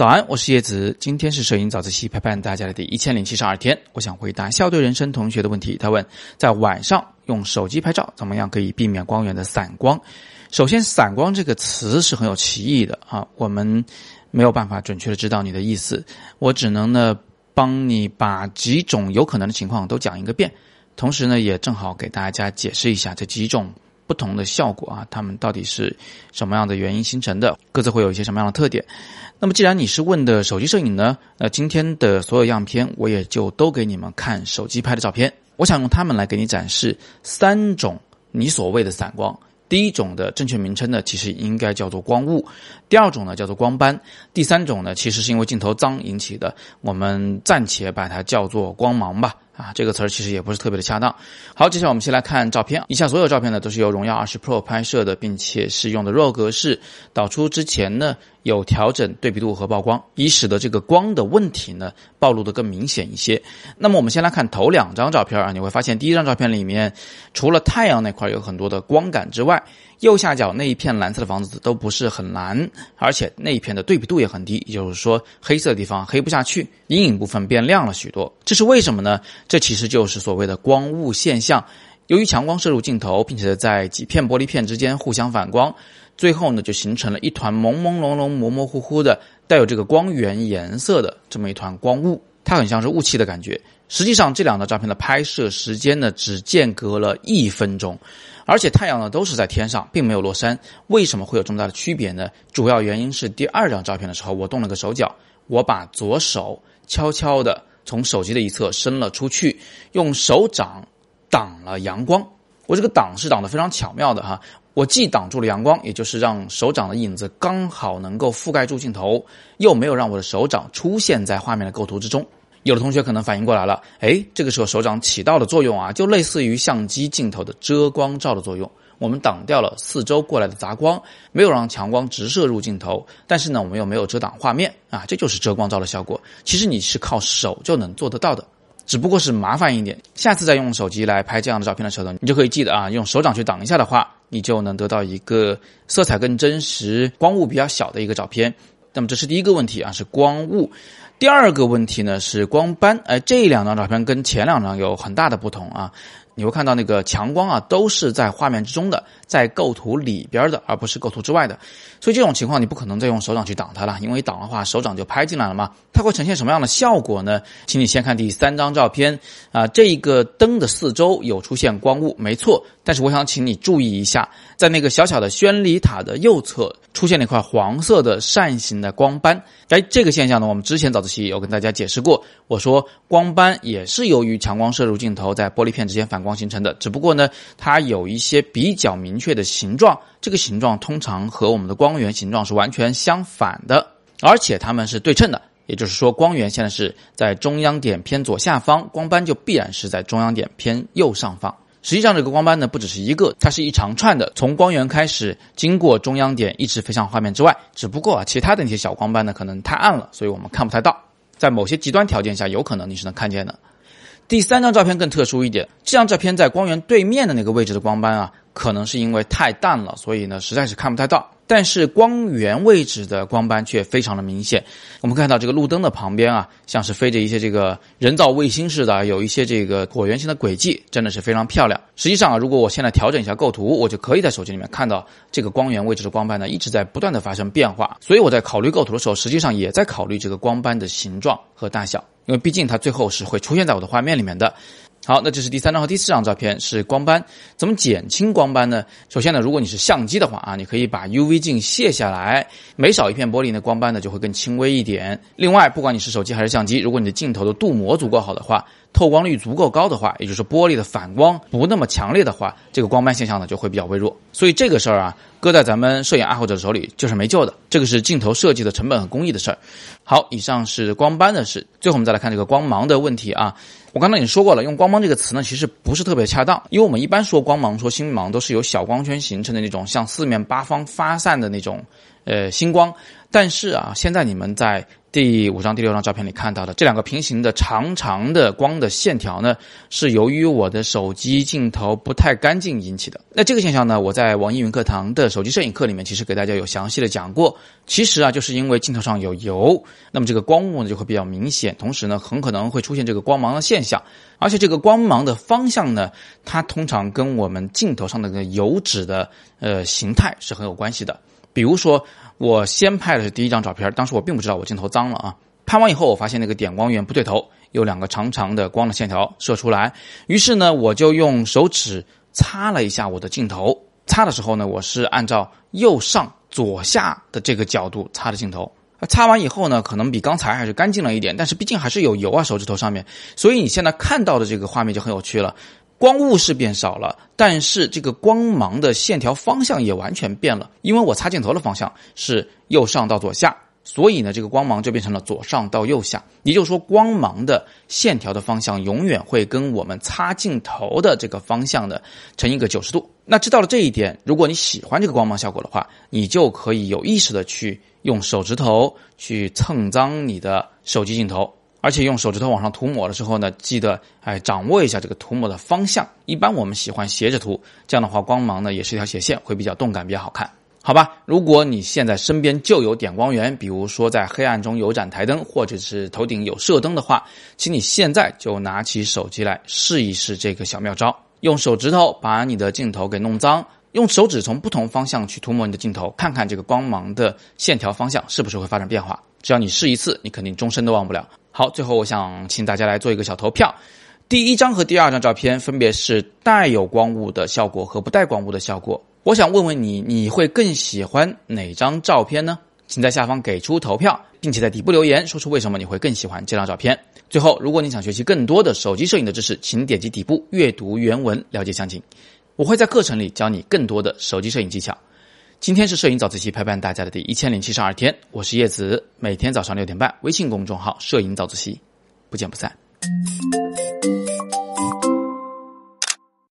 早安，我是叶子。今天是摄影早自习陪伴大家的第一千零七十二天。我想回答校对人生同学的问题。他问，在晚上用手机拍照怎么样可以避免光源的散光？首先，“散光”这个词是很有歧义的啊，我们没有办法准确的知道你的意思。我只能呢帮你把几种有可能的情况都讲一个遍，同时呢也正好给大家解释一下这几种。不同的效果啊，它们到底是什么样的原因形成的？各自会有一些什么样的特点？那么，既然你是问的手机摄影呢，那今天的所有样片我也就都给你们看手机拍的照片。我想用它们来给你展示三种你所谓的散光。第一种的正确名称呢，其实应该叫做光雾；第二种呢叫做光斑；第三种呢，其实是因为镜头脏引起的，我们暂且把它叫做光芒吧。啊，这个词儿其实也不是特别的恰当。好，接下来我们先来看照片。以下所有照片呢，都是由荣耀二十 Pro 拍摄的，并且是用的 RAW 格式。导出之前呢，有调整对比度和曝光，以使得这个光的问题呢暴露的更明显一些。那么我们先来看头两张照片啊，你会发现第一张照片里面，除了太阳那块有很多的光感之外，右下角那一片蓝色的房子都不是很蓝，而且那一片的对比度也很低，也就是说黑色的地方黑不下去，阴影部分变亮了许多。这是为什么呢？这其实就是所谓的光雾现象。由于强光射入镜头，并且在几片玻璃片之间互相反光，最后呢就形成了一团朦朦胧胧、模模糊糊的带有这个光源颜色的这么一团光雾，它很像是雾气的感觉。实际上，这两张照片的拍摄时间呢只间隔了一分钟。而且太阳呢都是在天上，并没有落山。为什么会有这么大的区别呢？主要原因是第二张照片的时候，我动了个手脚，我把左手悄悄地从手机的一侧伸了出去，用手掌挡了阳光。我这个挡是挡得非常巧妙的哈，我既挡住了阳光，也就是让手掌的影子刚好能够覆盖住镜头，又没有让我的手掌出现在画面的构图之中。有的同学可能反应过来了，哎，这个时候手掌起到的作用啊，就类似于相机镜头的遮光罩的作用。我们挡掉了四周过来的杂光，没有让强光直射入镜头，但是呢，我们又没有遮挡画面啊，这就是遮光罩的效果。其实你是靠手就能做得到的，只不过是麻烦一点。下次再用手机来拍这样的照片的时候呢，你就可以记得啊，用手掌去挡一下的话，你就能得到一个色彩更真实、光雾比较小的一个照片。那么这是第一个问题啊，是光雾。第二个问题呢是光斑，哎，这两张照片跟前两张有很大的不同啊。你会看到那个强光啊，都是在画面之中的，在构图里边的，而不是构图之外的。所以这种情况你不可能再用手掌去挡它了，因为挡的话手掌就拍进来了嘛。它会呈现什么样的效果呢？请你先看第三张照片啊，这个灯的四周有出现光雾，没错。但是我想请你注意一下，在那个小小的宣礼塔的右侧出现了一块黄色的扇形的光斑。哎，这个现象呢，我们之前早自习有跟大家解释过。我说光斑也是由于强光射入镜头，在玻璃片之间反光。光形成的，只不过呢，它有一些比较明确的形状，这个形状通常和我们的光源形状是完全相反的，而且它们是对称的，也就是说，光源现在是在中央点偏左下方，光斑就必然是在中央点偏右上方。实际上，这个光斑呢不只是一个，它是一长串的，从光源开始，经过中央点，一直飞向画面之外。只不过啊，其他的那些小光斑呢，可能太暗了，所以我们看不太到。在某些极端条件下，有可能你是能看见的。第三张照片更特殊一点，这张照片在光源对面的那个位置的光斑啊，可能是因为太淡了，所以呢，实在是看不太到。但是光源位置的光斑却非常的明显。我们看到这个路灯的旁边啊，像是飞着一些这个人造卫星似的，有一些这个椭圆形的轨迹，真的是非常漂亮。实际上啊，如果我现在调整一下构图，我就可以在手机里面看到这个光源位置的光斑呢，一直在不断的发生变化。所以我在考虑构图的时候，实际上也在考虑这个光斑的形状和大小。因为毕竟它最后是会出现在我的画面里面的。好，那这是第三张和第四张照片，是光斑。怎么减轻光斑呢？首先呢，如果你是相机的话啊，你可以把 UV 镜卸下来，每少一片玻璃呢，光斑呢就会更轻微一点。另外，不管你是手机还是相机，如果你的镜头的镀膜足够好的话，透光率足够高的话，也就是玻璃的反光不那么强烈的话，这个光斑现象呢就会比较微弱。所以这个事儿啊，搁在咱们摄影爱好者手里就是没救的。这个是镜头设计的成本和工艺的事儿。好，以上是光斑的事。最后我们再来看这个光芒的问题啊。我刚才已经说过了，用光芒这个词呢，其实不是特别恰当，因为我们一般说光芒、说星芒，都是由小光圈形成的那种向四面八方发散的那种呃星光。但是啊，现在你们在第五张、第六张照片里看到的这两个平行的长长的光的线条呢，是由于我的手机镜头不太干净引起的。那这个现象呢，我在网易云课堂的手机摄影课里面其实给大家有详细的讲过。其实啊，就是因为镜头上有油，那么这个光雾呢就会比较明显，同时呢很可能会出现这个光芒的现象。而且这个光芒的方向呢，它通常跟我们镜头上的那个油脂的呃形态是很有关系的。比如说。我先拍的是第一张照片，当时我并不知道我镜头脏了啊。拍完以后，我发现那个点光源不对头，有两个长长的光的线条射出来。于是呢，我就用手指擦了一下我的镜头。擦的时候呢，我是按照右上左下的这个角度擦的镜头。擦完以后呢，可能比刚才还是干净了一点，但是毕竟还是有油啊，手指头上面。所以你现在看到的这个画面就很有趣了。光雾是变少了，但是这个光芒的线条方向也完全变了。因为我擦镜头的方向是右上到左下，所以呢，这个光芒就变成了左上到右下。也就是说，光芒的线条的方向永远会跟我们擦镜头的这个方向的成一个九十度。那知道了这一点，如果你喜欢这个光芒效果的话，你就可以有意识的去用手指头去蹭脏你的手机镜头。而且用手指头往上涂抹的时候呢，记得哎掌握一下这个涂抹的方向。一般我们喜欢斜着涂，这样的话光芒呢也是一条斜线，会比较动感，比较好看。好吧，如果你现在身边就有点光源，比如说在黑暗中有盏台灯，或者是头顶有射灯的话，请你现在就拿起手机来试一试这个小妙招，用手指头把你的镜头给弄脏，用手指从不同方向去涂抹你的镜头，看看这个光芒的线条方向是不是会发生变化。只要你试一次，你肯定终身都忘不了。好，最后我想请大家来做一个小投票。第一张和第二张照片分别是带有光雾的效果和不带光雾的效果。我想问问你，你会更喜欢哪张照片呢？请在下方给出投票，并且在底部留言，说出为什么你会更喜欢这张照片。最后，如果你想学习更多的手机摄影的知识，请点击底部阅读原文了解详情。我会在课程里教你更多的手机摄影技巧。今天是摄影早自习陪伴大家的第一千零七十二天，我是叶子，每天早上六点半，微信公众号“摄影早自习”，不见不散。